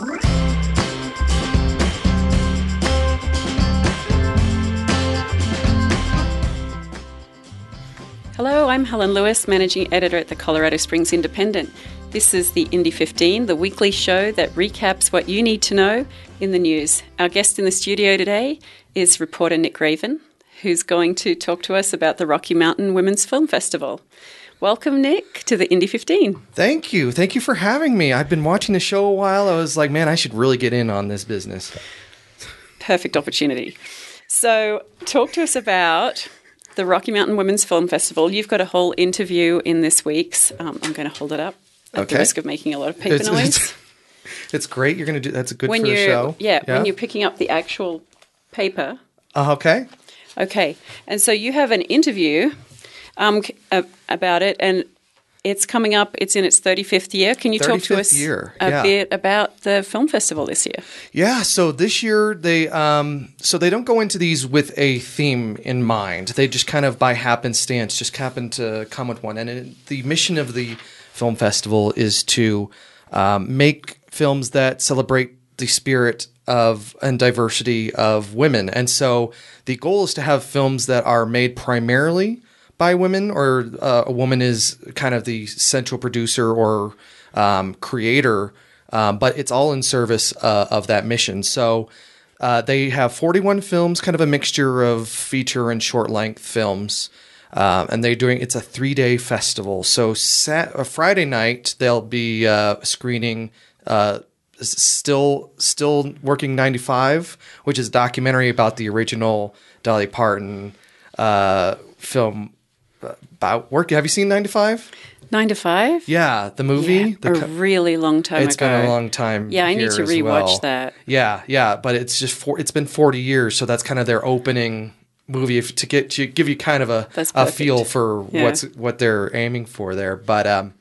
Hello, I'm Helen Lewis, Managing Editor at the Colorado Springs Independent. This is the Indy 15, the weekly show that recaps what you need to know in the news. Our guest in the studio today is reporter Nick Raven, who's going to talk to us about the Rocky Mountain Women's Film Festival. Welcome, Nick, to the Indy 15. Thank you. Thank you for having me. I've been watching the show a while. I was like, man, I should really get in on this business. Perfect opportunity. So, talk to us about the Rocky Mountain Women's Film Festival. You've got a whole interview in this week's. Um, I'm going to hold it up at Okay. the risk of making a lot of paper It's, noise. it's, it's great. You're going to do that's a good when for the show. Yeah, when you're picking up the actual paper. Uh, okay. Okay, and so you have an interview um, uh, about it, and it's coming up. It's in its 35th year. Can you talk to us year, a yeah. bit about the film festival this year? Yeah, so this year they um so they don't go into these with a theme in mind. They just kind of by happenstance just happen to come with one. And it, the mission of the film festival is to um, make films that celebrate the spirit of and diversity of women. And so the goal is to have films that are made primarily by women, or uh, a woman is kind of the central producer or um, creator, um, but it's all in service uh, of that mission. So uh, they have 41 films, kind of a mixture of feature and short length films. Um, and they're doing it's a three day festival. So sat, uh, Friday night they'll be uh, screening uh, still still working 95, which is a documentary about the original Dolly Parton uh, film about work. Have you seen 95? Nine to five. Yeah, the movie. Yeah, the a co- really long time it's ago. been a long time. Yeah, I need to rewatch well. that. Yeah, yeah, but it's just for, it's been 40 years, so that's kind of their opening movie if, to get to give you kind of a, a feel for Yeah. what's what they're aiming for there. But um,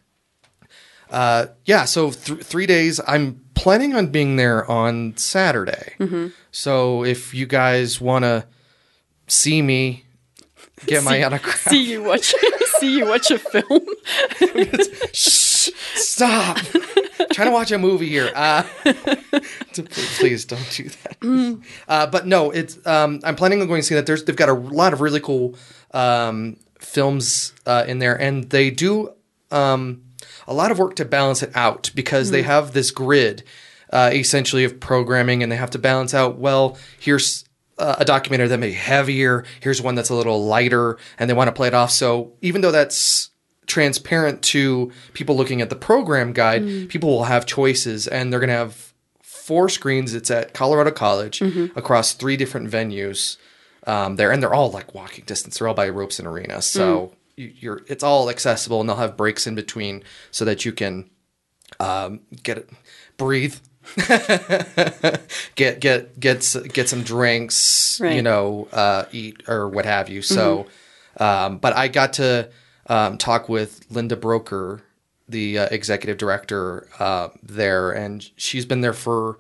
uh, yeah, so th- three days. I'm planning on being there on Saturday. Mm-hmm. So if you guys want to see me get my autograph, See you watch. see you watch a film. Shh, stop. trying to watch a movie here. Uh, please, please don't do that. Uh, but no, it's. Um, I'm planning on going to see that. There's they've got a lot of really cool um, films uh, in there, and they do um, a lot of work to balance it out because they have this grid uh, essentially of programming, and they have to balance out. Well, here's uh, a documentary that may be heavier. Here's one that's a little lighter, and they want to play it off. So even though that's transparent to people looking at the program guide, people will have choices, and they're going to have four screens. It's at Colorado College across three different venues um, there, and they're all like walking distance. They're all by ropes and arenas, so you, you're it's all accessible, and they'll have breaks in between so that you can um, get it, breathe. get get get get some drinks, you know, uh, eat or what have you. So, um, but I got to um, talk with Linda Broker, the uh, executive director uh, there, and she's been there for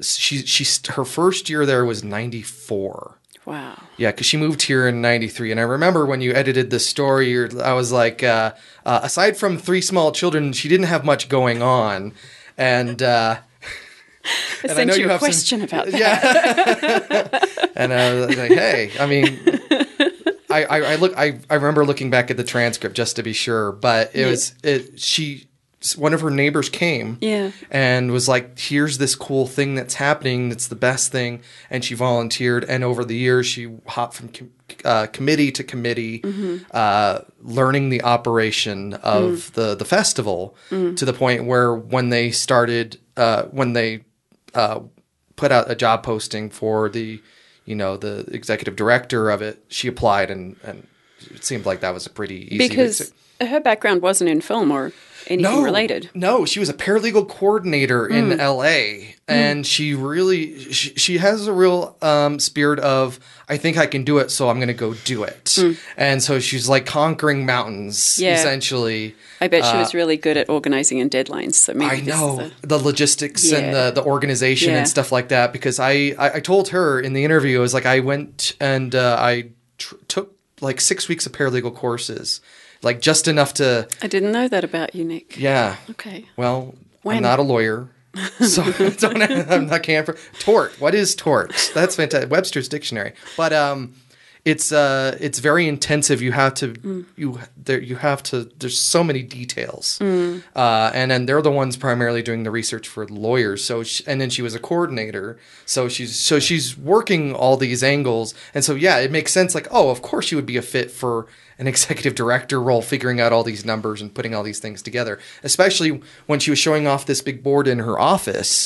she she's her first year there was ninety four. Wow. Yeah, because she moved here in '93, and I remember when you edited the story, you're, I was like, uh, uh, aside from three small children, she didn't have much going on, and uh, I I know you, you a have some- question about that. yeah, and I was like, hey, I mean, I, I, I look, I, I remember looking back at the transcript just to be sure, but it Yeah. was it. She, one of her neighbors came, Yeah. and was like, "Here's this cool thing that's happening. That's the best thing." And she volunteered, and over the years, she hopped from com- uh, committee to committee, uh, learning the operation of the the festival to the point where when they started, uh, when they uh, put out a job posting for the, you know, the executive director of it, she applied, and and it seemed like that was a pretty easy because her background wasn't in film or anything related. no, she was a paralegal coordinator in LA, and she really she, she has a real um, spirit of I think I can do it, so I'm going to go do it. And so she's like conquering mountains, Yeah. essentially. I bet she was really good at organizing and deadlines. So maybe Uh, I know a- the logistics and the, the organization Yeah. and stuff like that because I, I, I told her in the interview, I was like, I went and uh, I tr- took like six weeks of paralegal courses, like just enough to, I didn't know that about you, Nick. yeah. Okay. Well, When? I'm not a lawyer. So don't, I'm not can't. for- Tort. What is tort? That's fantastic. Webster's dictionary. But um, it's uh, it's very intensive. You have to you there you have to. There's so many details. Uh, and then they're the ones primarily doing the research for lawyers. So she, and then she was a coordinator. So she's so she's working all these angles. And so yeah, it makes sense. Like oh, of course she would be a fit for an executive director role, figuring out all these numbers and putting all these things together. Especially when she was showing off this big board in her office,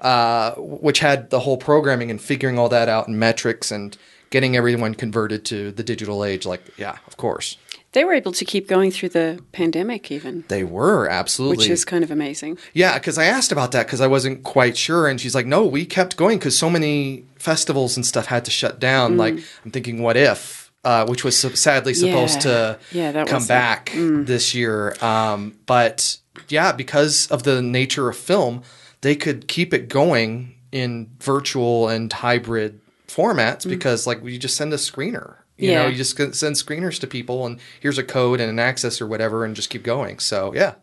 uh, which had the whole programming and figuring all that out and metrics and getting everyone converted to the digital age. Like yeah, of course They were able to keep going through the pandemic, even, they were absolutely. which is kind of amazing. Yeah, because I asked about that because I wasn't quite sure, and she's like, "No, we kept going because so many festivals and stuff had to shut down." Mm. Like, I'm thinking, "What if?" Uh, which was sadly supposed Yeah. to Yeah, come it. Mm. back this year, um, but yeah, because of the nature of film, they could keep it going in virtual and hybrid formats because, like, you just send a screener. You know, Mm. You just send screeners to people, and here's a code and an access or whatever, and just keep going. So yeah.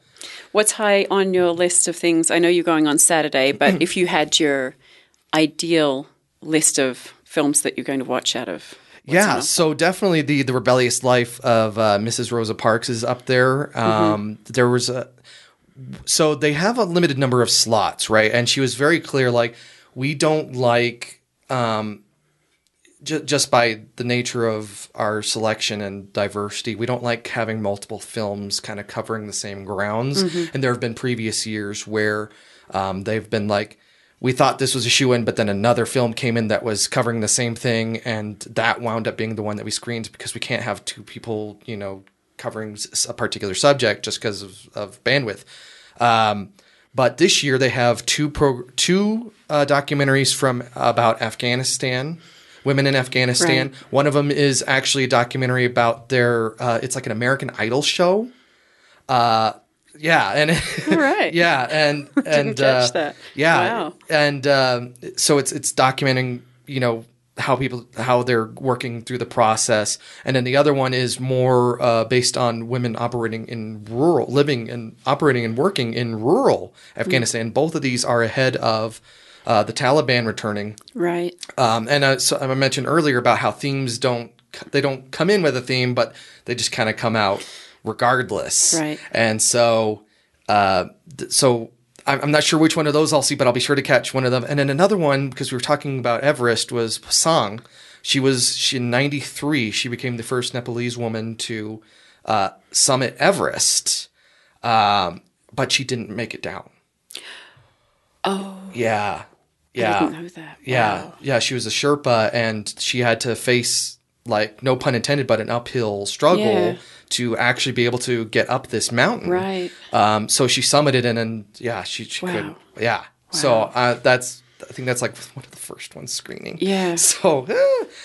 What's high on your list of things? I know you're going on Saturday, but if you had your ideal list of films that you're going to watch out of, yeah, so definitely the the rebellious life of uh, Mrs. Rosa Parks is up there. Um, There was a so they have a limited number of slots, right? And she was very clear, like we don't like um, just by the nature of our selection and diversity, we don't like having multiple films kind of covering the same grounds. And there have been previous years where um, they've been like, we thought this was a shoe in, but then another film came in that was covering the same thing, and that wound up being the one that we screened because we can't have two people, you know, covering a particular subject just because of, of bandwidth. Um, but this year they have two pro- two uh, documentaries from about Afghanistan, women in Afghanistan. Right. One of them is actually a documentary about their. Uh, it's like an American Idol show. Uh, yeah, and right. yeah, and and uh, that. Yeah, Wow. and um, so it's it's documenting you know how people how they're working through the process, and then the other one is more uh, based on women operating in rural, living and operating and working in rural Afghanistan. Both of these are ahead of. Uh, the Taliban returning, right? um, and uh, so I mentioned earlier about how themes don't they don't come in with a theme, but they just kind of come out regardless. Right. And so, uh, th- so I'm, I'm not sure which one of those I'll see, but I'll be sure to catch one of them. And then another one because we were talking about Everest was Pasang. She was she in '93. She became the first Nepalese woman to uh, summit Everest, um, but she didn't make it down. Oh, Yeah. I Yeah. didn't know that. Yeah, Wow. yeah, she was a Sherpa, and she had to face like no pun intended, but an uphill struggle Yeah. to actually be able to get up this mountain. Right. Um. So she summited, and then yeah, she, she Wow. could. Yeah. So uh, that's I think that's like one of the first ones screening. Yeah. So eh,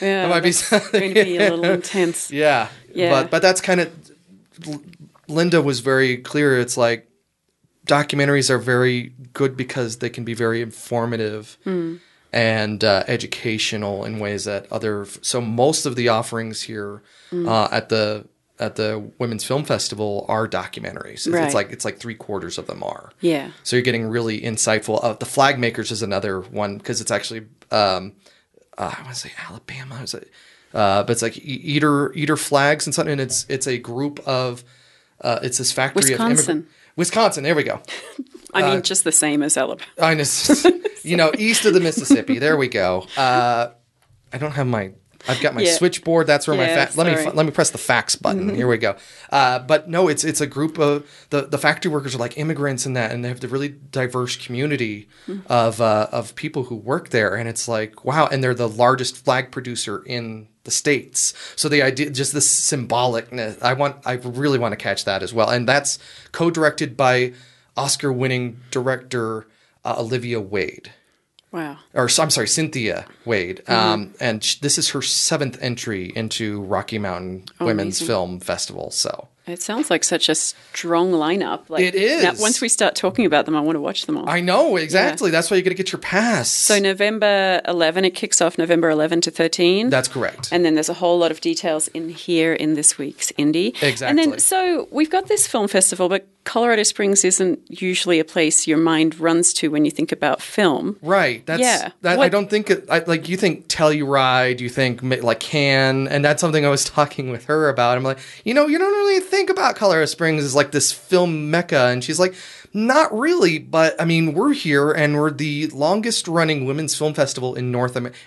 Yeah, that might be going to be a little intense. yeah. Yeah. But but that's kind of Linda was very clear. It's like documentaries are very good because they can be very informative and uh, educational in ways that other. So most of the offerings here uh, at the at the Women's Film Festival are documentaries. It's, Right. it's like it's like three quarters of them are. Yeah. So you're getting really insightful. Uh, the Flag Makers is another one because it's actually um, uh, I want to say Alabama. Is it? Uh, but it's like Eder Eder flags and something. And it's it's a group of uh, it's this factory of Wisconsin. Wisconsin. There we go. I Uh, mean, just the same as Alabama. I know, you know, east of the Mississippi. There we go. Uh, I don't have my. I've got my Yeah. switchboard. That's where my fa- let me. Mm-hmm. let me press the fax button. Here we go. Uh, but no, it's it's a group of the the factory workers are like immigrants in that, and they have the really diverse community Mm-hmm. of uh, of people who work there, and it's like wow, and they're the largest flag producer in the states. So the idea, just this symbolicness, I want, I really want to catch that as well, and that's co-directed by Oscar-winning director uh, Olivia Wade Wow. or I'm sorry, Cynthia Wade. Um, and sh- this is her seventh entry into Rocky Mountain Women's amazing. Film Festival. So It sounds like such a strong lineup. Like, It is. Now, once we start talking about them, I want to watch them all. I know exactly. That's why you got to get your pass. so November 11, it kicks off November 11 to 13. that's correct. and then there's a whole lot of details in here in this week's Indy. Exactly. And then, so we've got this film festival, but Colorado Springs isn't usually a place your mind runs to when you think about film. Right. That's Yeah. That, I don't think it, I, like you think Telluride, you think like Cannes, and that's something I was talking with her about. I'm like, you know, you don't really think about Colorado Springs as like this film mecca, and she's like, not really, but I mean, we're here, and we're the longest running women's film festival in North America,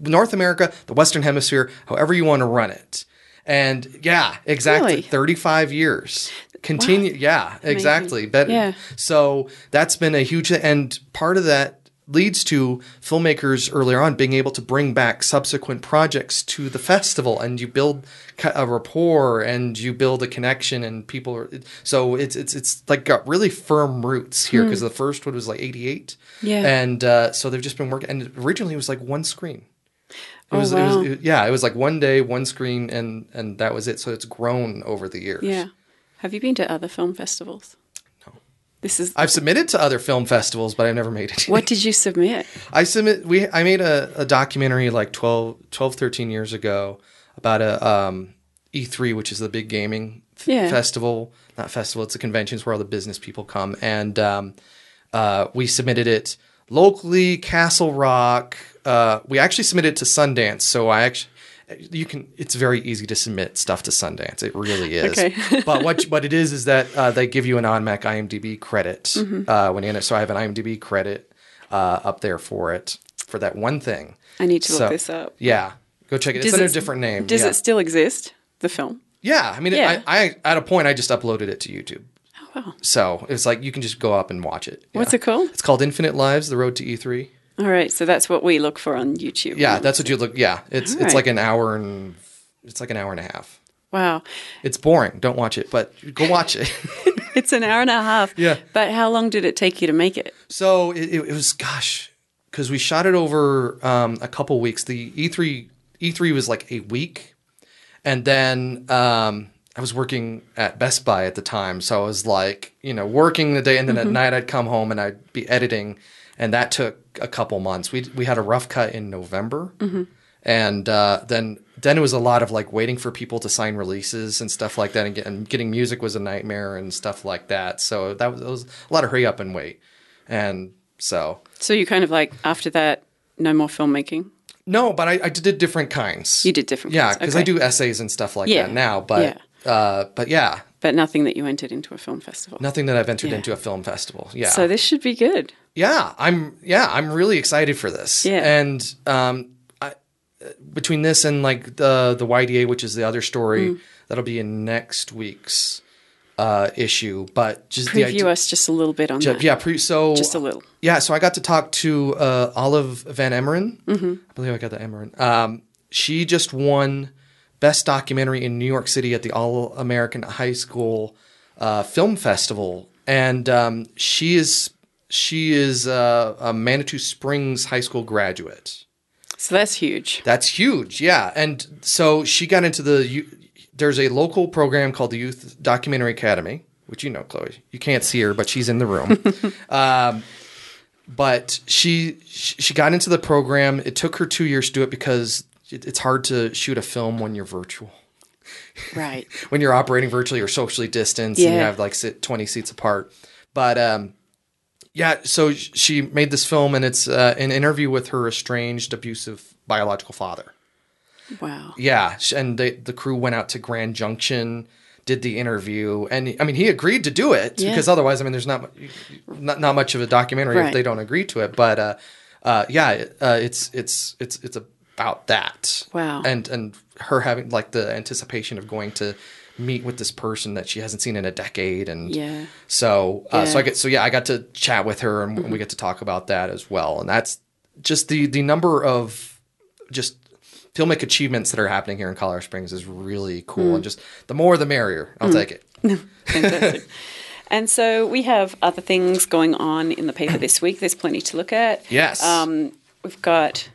North America, the Western Hemisphere, however you want to run it. And yeah, exactly, Really? 35 years. Continue, yeah, exactly. But Yeah. so that's been a huge and part of that leads to filmmakers earlier on being able to bring back subsequent projects to the festival and you build a rapport and you build a connection and people are so it's it's it's like got really firm roots here because the first one was like 88 Hmm. Yeah. and uh, so they've just been working and originally it was like one screen it Oh, was, wow. it was it- yeah it was like one day one screen and and that was it so it's grown over the years Yeah. Have you been to other film festivals? No. This is I've submitted to other film festivals but I've never made it what did you submit? I submit we I made a, a documentary like 12, 12 13 years ago about a um, E3 which is the big gaming Yeah. festival not festival it's a convention it's where all the business people come and um, uh, we submitted it locally Castle Rock uh, we actually submitted it to Sundance so I actually you can it's very easy to submit stuff to Sundance it really is Okay. but what what it is is that uh, they give you an automatic IMDb credit Mm-hmm. uh, when in it so I have an IMDb credit uh, up there for it for that one thing. I need to look this up. Yeah, go check it. It's Does under it- a different name. Does yeah. it still exist? The film? Yeah, I mean, Yeah. I, I at a point I just uploaded it to YouTube, Oh wow. so it's like you can just go up and watch it. What's Yeah. it called? It's called Infinite Lives: The Road to E3. All right, so that's what we look for on YouTube. Yeah, that's what you look. Yeah, it's All it's right. like an hour and it's like an hour and a half. Wow. It's boring. Don't watch it, but go watch it. It's an hour and a half. Yeah. But how long did it take you to make it? So it, it, was gosh, because we shot it over um, a couple weeks. The E three E three was like a week, and then um, I was working at Best Buy at the time, so I was like, you know, working the day, and then Mm-hmm. at night I'd come home and I'd be editing, and that took a couple months. We we had a rough cut in November. Mm-hmm. And uh, then, then it was a lot of like waiting for people to sign releases and stuff like that, and, get, and getting music was a nightmare and stuff like that. So that was, was a lot of hurry up and wait. And so, So you kind of like after that, no more filmmaking. no, but I, I did different kinds. You did different. yeah, because Okay. I do essays and stuff like Yeah. that now. But uh, but yeah, but nothing that you entered into a film festival. nothing that I've entered Yeah. into a film festival. Yeah, So this should be good. yeah, I'm yeah, I'm really excited for this. Yeah. and um, I, uh, between this and like the the YDA, which is the other story Mm. that'll be in next week's uh, issue. But just the Preview idea, us just a little bit on that. yeah, pre, so Just a little. Yeah, so I got to talk to uh, Olive Van Emeren. Mm-hmm. I believe I got the Emeren. Um, she just won Best Documentary in New York City at the All American High School uh, Film Festival, and um, she is she is uh, a Manitou Springs High School graduate. So that's huge. That's huge, yeah. And so she got into the. There's a local program called the Youth Documentary Academy, which you know, Chloe. You can't see her, but she's in the room. um, but she she got into the program. It took her two years to do it because it's hard to shoot a film when you're virtual. Right. When you're operating virtually or socially distanced, and you have like sit twenty seats apart. But um, yeah, so she made this film, and it's uh, an interview with her estranged, abusive biological father. Wow. Yeah, and they, the crew went out to Grand Junction, did the interview, and I mean he agreed to do it Yeah. because otherwise, I mean, there's not not, not much of a documentary if they don't agree to it. But uh, uh, yeah, uh, it's it's it's it's about that. Wow. and and her having like the anticipation of going to meet with this person that she hasn't seen in a decade, and Yeah. so uh, so I get so yeah, I got to chat with her, and we get to talk about that as well, and that's just the the number of just filmic achievements that are happening here in Colorado Springs is really cool, and just the more the merrier. I'll take it. Fantastic. and so we have other things going on in the paper this week. There's plenty to look at. Yes. Um, we've got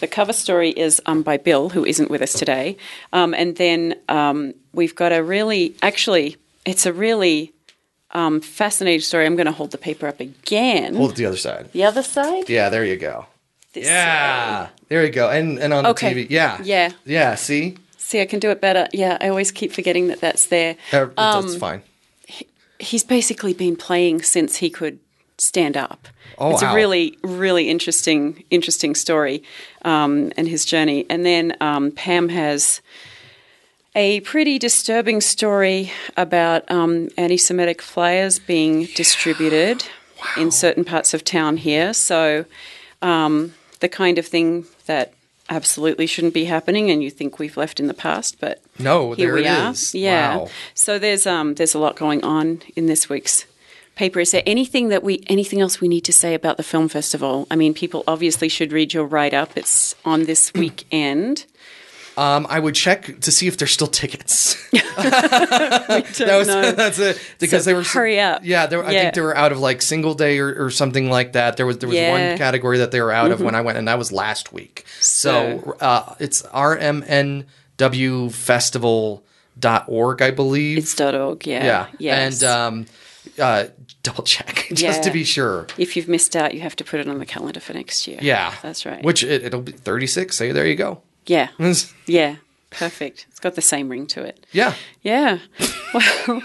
the cover story is um, by Bill, who isn't with us today. Um, and then um, we've got a really, actually, it's a really um, fascinating story. I'm going to hold the paper up again. Hold it the other side. the other side? Yeah, there you go. This Yeah, there you go. And and on Okay. the TV. Yeah. Yeah. Yeah. See, See, I can do it better. Yeah, I always keep forgetting that that's there. Uh, that's fine. he's basically been playing since he could stand up. Oh, it's wow. a really, really interesting, interesting story um, and his journey. And then um, Pam has a pretty disturbing story about um, anti-Semitic flyers being distributed in certain parts of town here. So um, the kind of thing that absolutely shouldn't be happening, and you think we've left in the past, but No, here there we it are. is. Yeah. Wow. So there's um there's a lot going on in this week's paper. Is there anything that we anything else we need to say about the film festival? I mean, people obviously should read your write up. It's on this weekend. Um, I would check to see if there's still tickets. That was, know. that's it because So they were hurry up. Yeah, were, I think they were out of like single day or, or something like that. There was there was Yeah. Mm-hmm. one category that they were out of when I went, and that was last week. So, uh, it's rmnwfestival.org, I believe. It's dot .org. Yeah. yeah, Yes. and um, uh, double check just to be sure. if you've missed out, you have to put it on the calendar for next year. Yeah, That's right. Which it, it'll be thirty six. So there you go. Yeah. Yeah. Perfect. It's got the same ring to it. Yeah. Yeah. Well,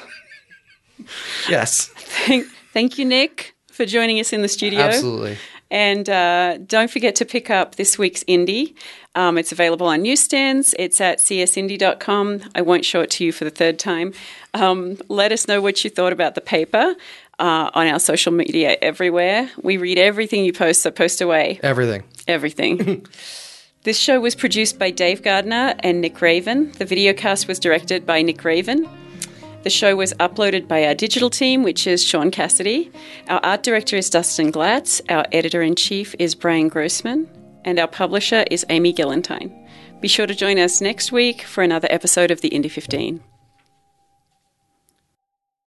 Yes. thank, thank you, Nick, for joining us in the studio. Absolutely. And uh, don't forget to pick up this week's Indy. Um, it's available on newsstands. It's at csindy.com. I won't show it to you for the third time. Um, let us know what you thought about the paper uh, on our social media everywhere. We read everything you post, so post away Everything. everything. this show was produced by Dave Gardner and Nick Raven. The videocast was directed by Nick Raven. The show was uploaded by our digital team, which is Sean Cassidy. Our art director is Dustin Glatz. Our editor in chief is Brian Grossman. And our publisher is Amy Gillentine. Be sure to join us next week for another episode of the Indy 15.